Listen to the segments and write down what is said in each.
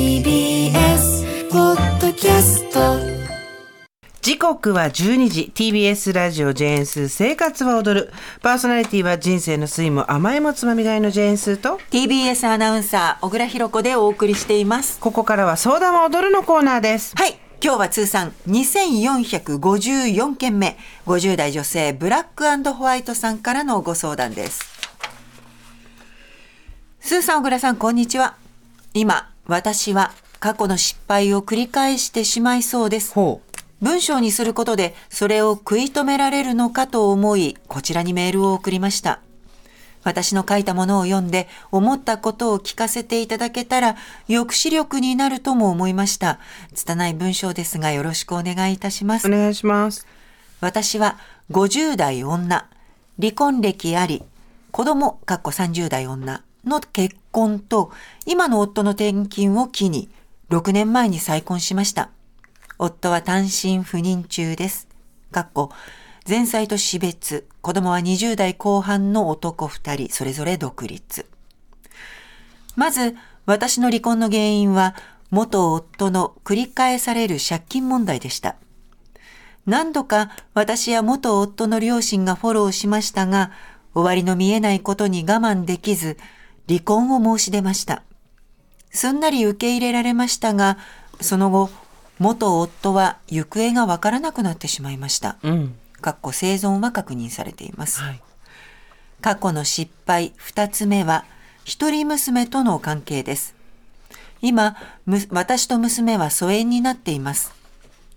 TBS ポッドキャスト。時刻は12時 TBS ラジオジェーンスー生活は踊る。パーソナリティは人生の酸いも甘いもつまみがいのジェーンスーと TBS アナウンサー小倉弘子でお送りしています。ここからは相談は踊るのコーナーです。はい今日は通算2454件目50代女性ブラックホワイトさんからのご相談です。スーさん小倉さんこんにちは。今私は過去の失敗を繰り返してしまいそうです。ほ文章にすることでそれを食い止められるのかと思いこちらにメールを送りました。私の書いたものを読んで思ったことを聞かせていただけたら抑止力になるとも思いました。拙い文章ですがよろしくお願いいたします。うお願いします。私は50代女。離婚歴あり。子供かっこ30代女の結婚と今の夫の転勤を機に6年前に再婚しました夫は単身赴任中です。かっこ前妻と死別、子供は20代後半の男2人、それぞれ独立。まず、私の離婚の原因は、元夫の繰り返される借金問題でした。何度か私や元夫の両親がフォローしましたが、終わりの見えないことに我慢できず、離婚を申し出ました。すんなり受け入れられましたが、その後、元夫は行方がわからなくなってしまいました。うんかっこ生存は確認されています。はい過去の失敗二つ目は一人娘との関係です。今、む私と娘は疎遠になっています。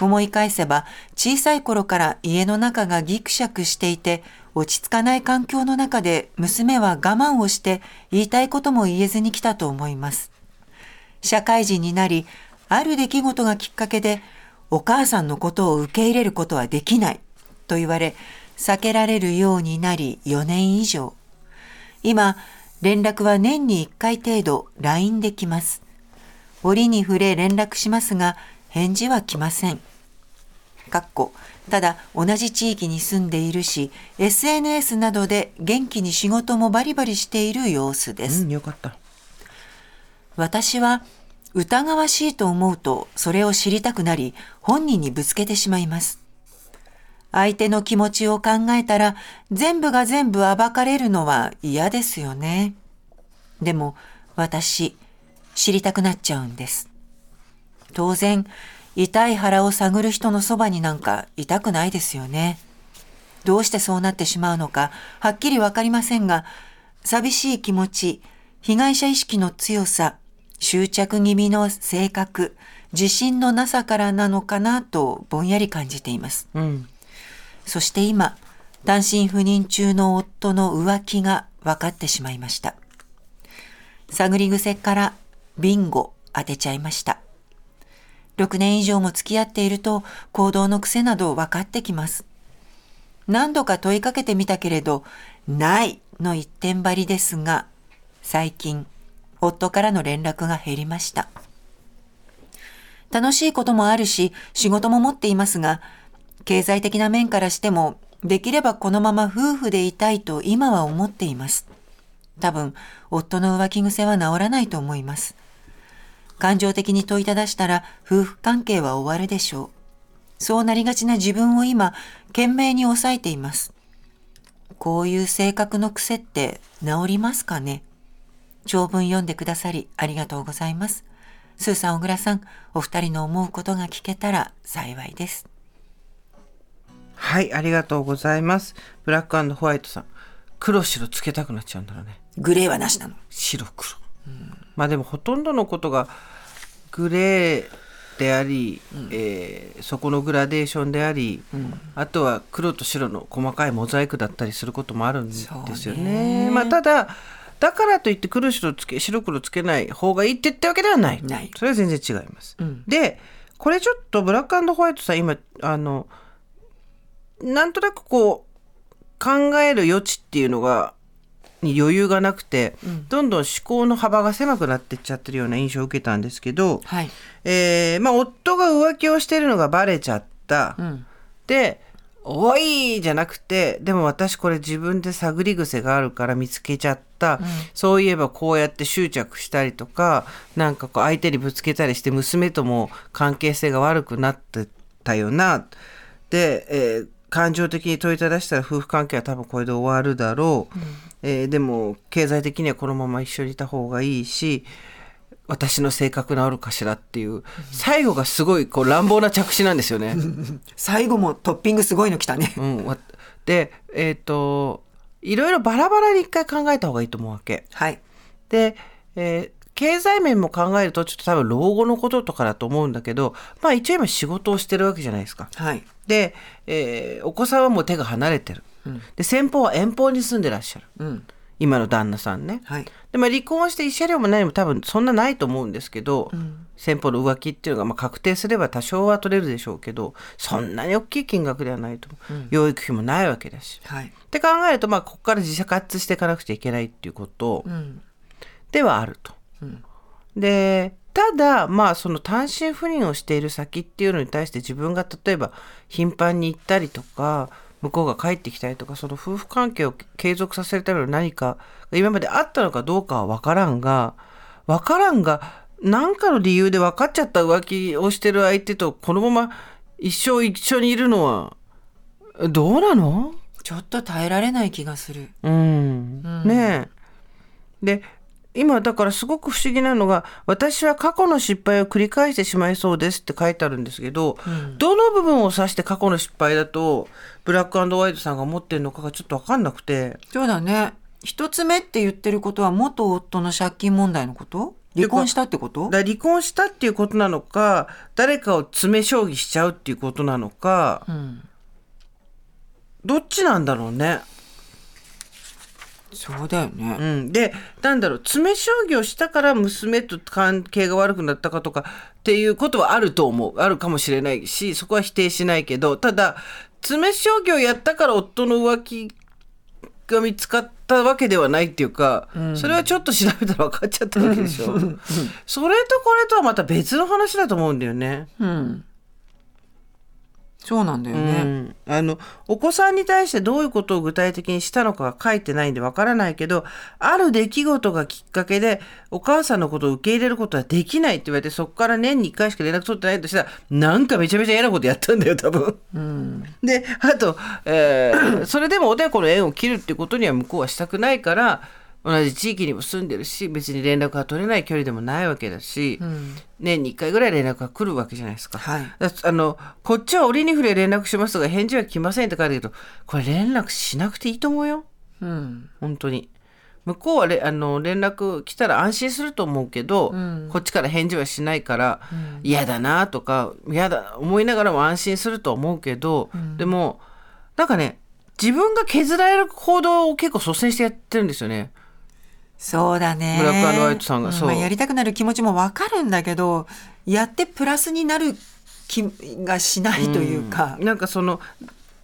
思い返せば小さい頃から家の中がギクシャクしていて落ち着かない環境の中で娘は我慢をして言いたいことも言えずに来たと思います。社会人になり、ある出来事がきっかけでお母さんのことを受け入れることはできないと言われ避けられるようになり4年以上。今、連絡は年に1回程度 LINE できます。折に触れ連絡しますが返事は来ません。かっこただ同じ地域に住んでいるし SNS などで元気に仕事もバリバリしている様子です。うんよかった私は疑わしいと思うとそれを知りたくなり本人にぶつけてしまいます。相手の気持ちを考えたら全部が全部暴かれるのは嫌ですよね。でも私知りたくなっちゃうんです。当然痛い腹を探る人のそばになんかいたくないですよね。どうしてそうなってしまうのかはっきりわかりませんが寂しい気持ち被害者意識の強さ執着気味の性格自信のなさからなのかなとぼんやり感じています。うんそして今、単身赴任中の夫の浮気が分かってしまいました。探り癖からビンゴ当てちゃいました。6年以上も付き合っていると行動の癖など分かってきます。何度か問いかけてみたけれど、ないの一点張りですが、最近、夫からの連絡が減りました。楽しいこともあるし、仕事も持っていますが、経済的な面からしても、できればこのまま夫婦でいたいと今は思っています。多分、夫の浮気癖は治らないと思います。感情的に問いただしたら夫婦関係は終わるでしょう。そうなりがちな自分を今、懸命に抑えています。こういう性格の癖って治りますかね？長文読んでくださりありがとうございます。スーさん、小倉さん、お二人の思うことが聞けたら幸いです。はいありがとうございますブラックホワイトさん黒白つけたくなっちゃうんだろうねグレーはなしなの。白黒、まあでもほとんどのことがグレーであり、えーそこのグラデーションであり、あとは黒と白の細かいモザイクだったりすることもあるんですよね。ねまあただだからといって黒白つけ白黒つけない方がいいって言ったわけではない。ないそれは全然違います。うんでこれちょっとブラックホワイトさん今あのなんとなくこう考える余地っていうのがに余裕がなくて、どんどん思考の幅が狭くなってっちゃってるような印象を受けたんですけど、はい。えーまあ、夫が浮気をしてるのがバレちゃった、うん。でおいじゃなくてでも私これ自分で探り癖があるから見つけちゃった、そういえばこうやって執着したりとかなんかこう相手にぶつけたりして娘とも関係性が悪くなってたよな。で、えー感情的に問いただしたら夫婦関係は多分これで終わるだろう、えーでも経済的にはこのまま一緒にいた方がいいし私の性格治るかしらっていう最後がすごいこう乱暴な着地なんですよね。最後もトッピングすごいの来たね。うん、わでえっ、といろいろバラバラに一回考えた方がいいと思うわけ。はい。で、えー経済面も考えるとちょっと多分老後のこととかだと思うんだけどまあ一応今仕事をしてるわけじゃないですか。はい。で、えーお子さんはもう手が離れてる。で先方は遠方に住んでらっしゃる。うん。今の旦那さんね。はい。でまあ、離婚して慰謝料も何も多分そんなないと思うんですけど、先方の浮気っていうのがまあ確定すれば多少は取れるでしょうけどそんなに大きい金額ではないと思う、養育費もないわけだし。はい。って考えるとまあここから自活していかなくちゃいけないっていうことうん。ではあると。でただまあその単身赴任をしている先っていうのに対して自分が例えば頻繁に行ったりとか向こうが帰ってきたりとかその夫婦関係を継続させるための何かが今まであったのかどうかは分からんが分からんが何かの理由で分かっちゃった浮気をしてる相手とこのまま一生一緒にいるのはどうなの？ちょっと耐えられない気がする。うん、ねえ。で今だからすごく不思議なのが私は過去の失敗を繰り返してしまいそうですって書いてあるんですけど、どの部分を指して過去の失敗だとブラックホワイトさんが持ってるのかがちょっと分かんなくてそうだね。一つ目って言ってることは元夫の借金問題のこと？離婚したってこと？だ離婚したっていうことなのか誰かを詰め将棋しちゃうっていうことなのか、うん。どっちなんだろうね。そうだよね。うん、でなんだろう詰め将棋をしたから娘と関係が悪くなったかとかっていうことはあると思うあるかもしれないしそこは否定しないけどただ詰め将棋をやったから夫の浮気が見つかったわけではないっていうか、それはちょっと調べたら分かっちゃったわけでしょ。それとこれとはまた別の話だと思うんだよね。うん。そうなんだようね。ん、あのお子さんに対してどういうことを具体的にしたのかが書いてないんでわからないけどある出来事がきっかけでお母さんのことを受け入れることはできないって言われてそこから年に1回しか連絡取ってないとしたらなんかめちゃめちゃ嫌なことやったんだよ多分。であと、えーそれでもおでこの縁を切るってことには向こうはしたくないから同じ地域にも住んでるし別に連絡が取れない距離でもないわけだし、年に1回ぐらい連絡が来るわけじゃないですか。はい。だあのこっちは折に触れ連絡しますが返事は来ませんって書いてあるけどこれ連絡しなくていいと思うよ。うん。本当に。向こうはれあの連絡来たら安心すると思うけど、こっちから返事はしないから嫌、だなとか嫌だ思いながらも安心すると思うけど、でもなんかね自分が削られる行動を結構率先してやってるんですよね。そうだね。ブラックホワイトさんがそう。まあ、やりたくなる気持ちもわかるんだけど、やってプラスになる気がしないというか。なんかその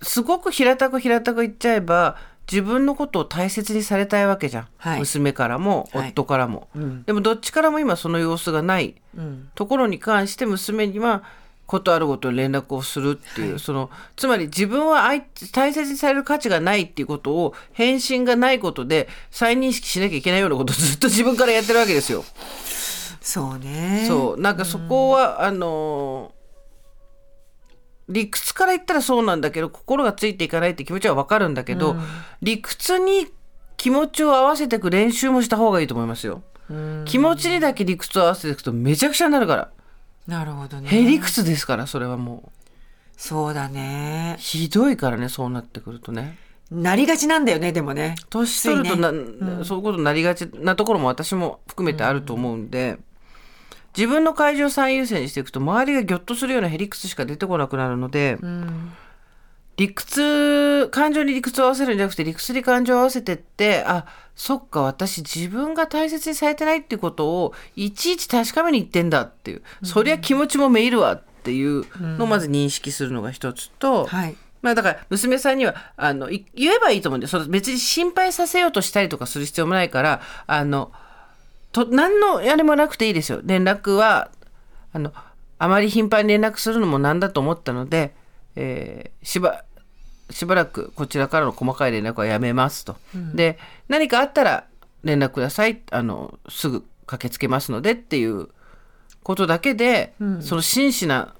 すごく平たく平たく言っちゃえば自分のことを大切にされたいわけじゃん、はい。娘からもはい。夫からも、うん。でもどっちからも今その様子がないうん。ところに関して娘にはことあるごとに連絡をするっていう、そのつまり自分は相大切にされる価値がないっていうことを返信がないことで再認識しなきゃいけないようなことをずっと 自分からやってるわけですよ。そうね。そうなんかそこは、あのー理屈から言ったらそうなんだけど心がついていかないって気持ちはわかるんだけど、理屈に気持ちを合わせていく練習もした方がいいと思いますよ。気持ちにだけ理屈を合わせていくとめちゃくちゃになるから。なるほどね。へりくつですからそれはもうそうだね。ひどいからねそうなってくるとね。なりがちなんだよね、でもね。年取るとな、ねそういうことになりがちなところも私も含めてあると思うんで、自分の会場最優先にしていくと周りがギョッとするようなへりくつしか出てこなくなるので、うん。理屈感情に理屈を合わせるんじゃなくて理屈に感情を合わせてってあそっか私自分が大切にされてないっていうことをいちいち確かめに言ってんだっていう、そりゃ気持ちもめいるわっていうのをまず認識するのが一つと、はい。まあだから娘さんにはあのい言えばいいと思うんでその別に心配させようとしたりとかする必要もないからあのと何のやれもなくていいですよ。連絡はあのあまり頻繁に連絡するのもなんだと思ったので、えーしばしばらくこちらからの細かい連絡はやめますと、で何かあったら連絡ください。あのすぐ駆けつけますのでっていうことだけで、その真摯な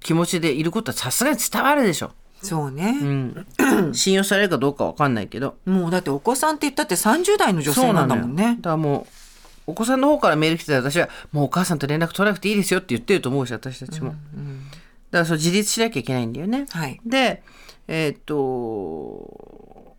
気持ちでいることはさすがに伝わるでしょ、そうね、うん、信用されるかどうかわかんないけど。もうだってお子さんって言ったって30代の女性なんだもんね。だからもうお子さんの方からメール来てたら私はもうお母さんと連絡取らなくていいですよって言ってると思うし私たちも、だからそう自立しなきゃいけないんだよね、はい。でえーっと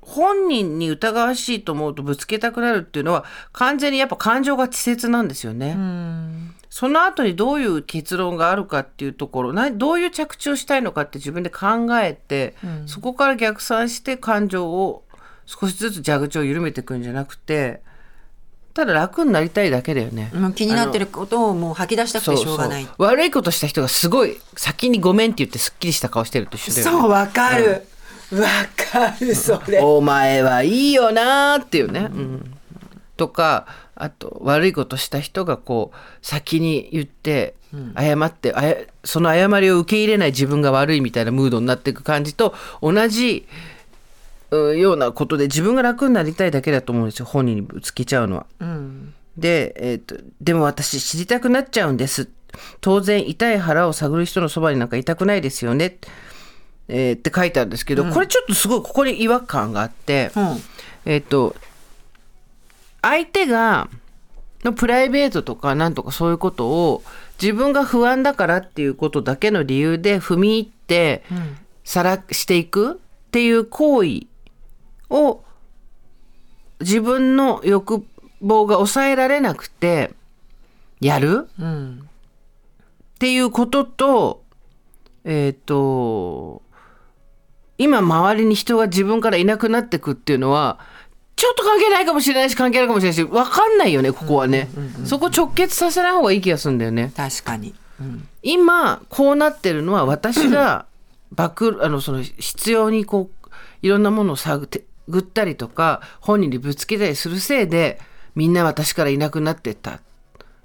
本人に疑わしいと思うとぶつけたくなるっていうのは完全にやっぱ感情が稚拙なんですよね、うん。その後にどういう結論があるかっていうところなどういう着地をしたいのかって自分で考えて、そこから逆算して感情を少しずつ蛇口を緩めていくんじゃなくてただ楽になりたいだけだよね。もう気になってることをもう吐き出したくてしょうがない。悪いことした人がすごい先にごめんって言ってすっきりした顔してると一緒だよね。そうわかる。わ、かるそれ。お前はいいよなーっていうね。うん。とかあと悪いことした人がこう先に言って謝って、あやその謝りを受け入れない自分が悪いみたいなムードになっていく感じと同じうようなことで自分が楽になりたいだけだと思うんですよ。本人にぶつけちゃうのは。うん。で、えーと、でも私知りたくなっちゃうんです。当然痛い腹を探る人のそばになんかいたくないですよね。えーって書いてあるんですけど、これちょっとすごいここに違和感があって、うん。えっ、と相手がのプライベートとかなんとかそういうことを自分が不安だからっていうことだけの理由で踏み入ってさらしていくっていう行為を自分の欲望が抑えられなくてやる？うんっていうこととえっ、と今周りに人が自分からいなくなってくっていうのはちょっと関係ないかもしれないし関係あるかもしれないし分かんないよねここはね、そこ直結させない方がいい気がするんだよね。確かに、うん。今こうなってるのは私が あのその必要にこういろんなものを探ってぐったりとか本人にぶつけたりするせいでみんな私からいなくなってった。っ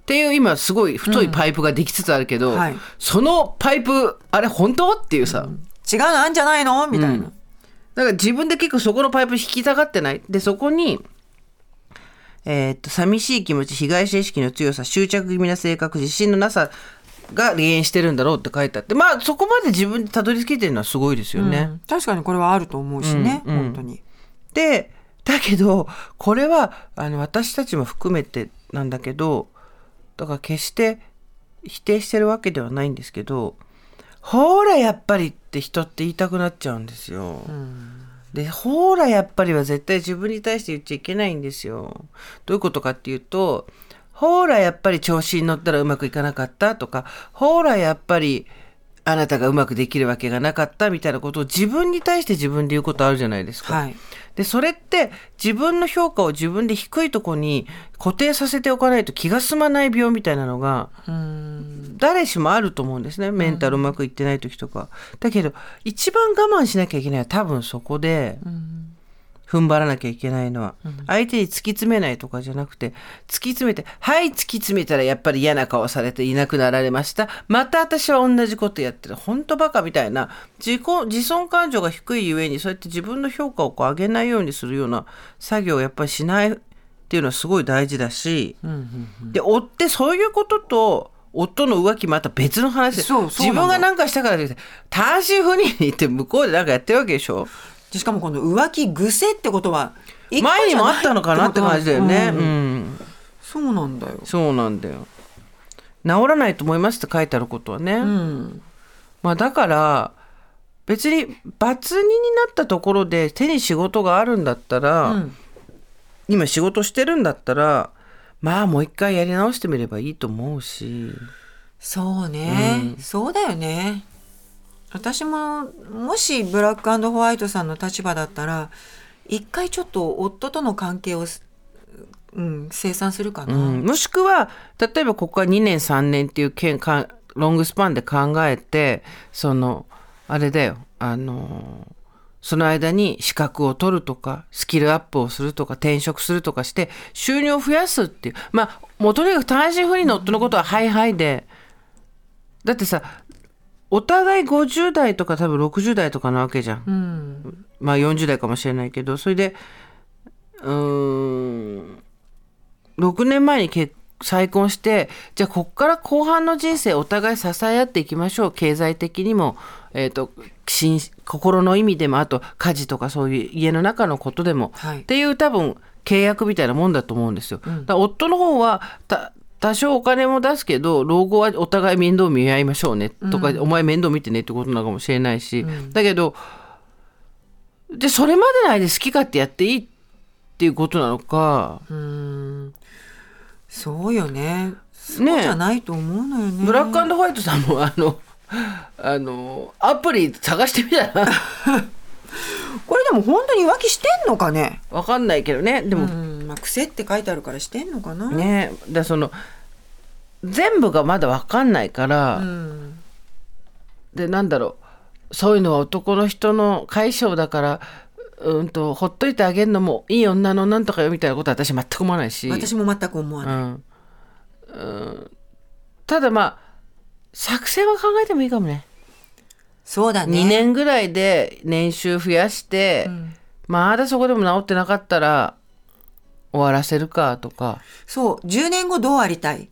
ていう今すごい太いパイプができつつあるけど、はい。そのパイプあれ本当？っていうさ、違うの？あんじゃないの？みたいな、だから自分で結構そこのパイプ引きたがってない。でそこにえーっと寂しい気持ち被害者意識の強さ執着気味な性格自信のなさが離縁してるんだろうって書いてあって。まあそこまで自分でたどり着けてるのはすごいですよね。うん。確かにこれはあると思うしね、うんうん。本当にでだけどこれはあの私たちも含めてなんだけどだから決して否定してるわけではないんですけどほらやっぱりって人って言いたくなっちゃうんですよ。でほらやっぱりは絶対自分に対して言っちゃいけないんですよ。どういうことかっていうとほらやっぱり調子に乗ったらうまくいかなかったとかほらやっぱりあなたがうまくできるわけがなかったみたいなことを自分に対して自分で言うことあるじゃないですか。はい。でそれって自分の評価を自分で低いとこに固定させておかないと気が済まない病みたいなのがうん。誰しもあると思うんですね。メンタルうまくいってない時とか。だけど一番我慢しなきゃいけないのは多分そこで踏ん張らなきゃいけないのは。相手に突き詰めないとかじゃなくて突き詰めてはい突き詰めたらやっぱり嫌な顔されていなくなられました。また私は同じことやってる。本当バカみたいな自己自尊感情が低いゆえにそうやって自分の評価をこう上げないようにするような作業をやっぱりしないっていうのはすごい大事だし、で追ってそういうことと夫の浮気また別の話で自なんだ分が何かしたからって単身赴任に行って向こうで何かやってるわけでしょでしかもこの浮気癖ってことは前にじゃないもあったのかなって感じだよね。うんうんそうなんだよ。そうなんだよ。治らないと思いますって書いてあることはね。うん。まあだから別にバツ2になったところで手に仕事があるんだったら、うん今仕事してるんだったらまあもう一回やり直してみればいいと思うし。そうね、そうだよね。私ももしブラックホワイトさんの立場だったら一回ちょっと夫との関係を、うん、清算するかな。うん、もしくは例えばここは2年3年っていう件かロングスパンで考えてそのあれだよあのその間に資格を取るとかスキルアップをするとか転職するとかして収入を増やすっていう。まあもうとにかく単身赴任の夫のことははいはいで。だってさお互い50代とか多分60代とかなわけじゃん。うん。まあ40代かもしれないけどそれでうーん6年前に結再婚してじゃあこっから後半の人生お互い支え合っていきましょう。経済的にも、えー、と心心の意味でもあと家事とかそういう家の中のことでも、はい。っていう多分契約みたいなもんだと思うんですよ。だから夫の方はた多少お金も出すけど老後はお互い面倒見合いましょうねとか、お前面倒見てねってことなのかもしれないし、だけどでそれまでの間好き勝手やっていいっていうことなのか、うん。そうよね。そうじゃないと思うのよね。ブラックホワイトさんもあの あのアプリ探してみたら。これでも本当に浮気してんのかね？わかんないけどね。でも、うんまあ癖って書いてあるからしてんのかな。ねだその全部がまだわかんないから、うん。でなんだろうそういうのは男の人の解消だからうんとほっといてあげるのもいい女のなんとかよみたいなことは私全く思わないし。私も全く思わない、うん。うん。ただまあ作戦は考えてもいいかもね。そうだね。2年ぐらいで年収増やして、まだそこでも治ってなかったら終わらせるかとか。そう10年後どうありたい、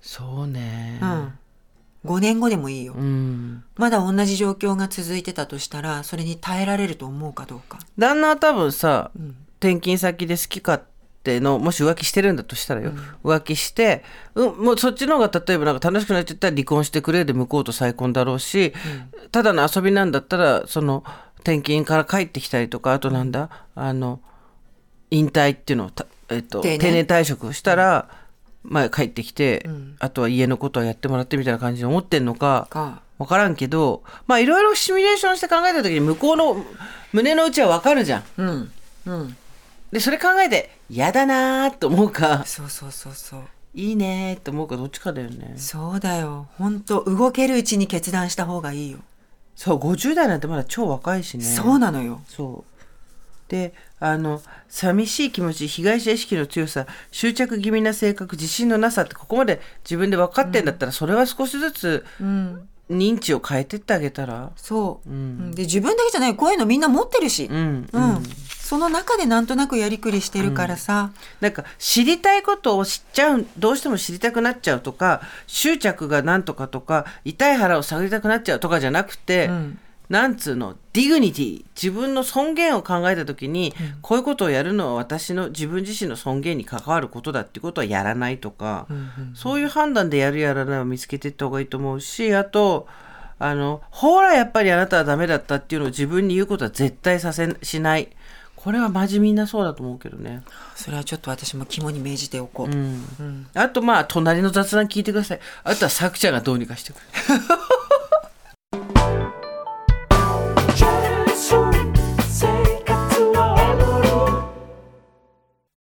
そうね。うん、5年後でもいいよ、うん。まだ同じ状況が続いてたとしたらそれに耐えられると思うかどうか。旦那は多分さ、ん。転勤先で好き勝手のもし浮気してるんだとしたらよ、浮気して、うん、もうそっちの方が例えばなんか楽しくなっちゃったら離婚してくれで向こうと再婚だろうし、ただの遊びなんだったらその転勤から帰ってきたりとかあとなんだ？あの引退っていうのをた、えっと、定定年年退職したら、まあ、帰ってきて、あとは家のことはやってもらってみたいな感じに思ってんのか。か。分からんけどまあいろいろシミュレーションして考えた時に向こうの胸の内は分かるじゃん。うん。うん。でそれ考えて嫌だなーと思うか。そうそうそうそう。いいねーって思うかどっちかだよね。そうだよ。本当動けるうちに決断した方がいいよ、そう50代なんてまだ超若いしね。そうなのよ。そうであの寂しい気持ち被害者意識の強さ執着気味な性格自信のなさってここまで自分で分かってんだったら、それは少しずつうん。認知を変えてってあげたら。そう、うん。うん。で自分だけじゃないこういうのみんな持ってるし、うん。うん。その中でなんとなくやりくりしてるからさ、なんか知りたいことを知っちゃうどうしても知りたくなっちゃうとか執着がなんとかとか痛い腹を探りたくなっちゃうとかじゃなくて、うんなんつうの？ dignity 自分の尊厳を考えた時に、こういうことをやるのは私の自分自身の尊厳に関わることだっていうことはやらないとか、そういう判断でやるやらないを見つけていった方がいいと思うしあとあのほらやっぱりあなたはダメだったっていうのを自分に言うことは絶対させしない。これはマジみんなそうだと思うけどね。それはちょっと私も肝に銘じておこう、うん。あとまあ隣の雑談聞いてください。あとはさくちゃんがどうにかしてくれ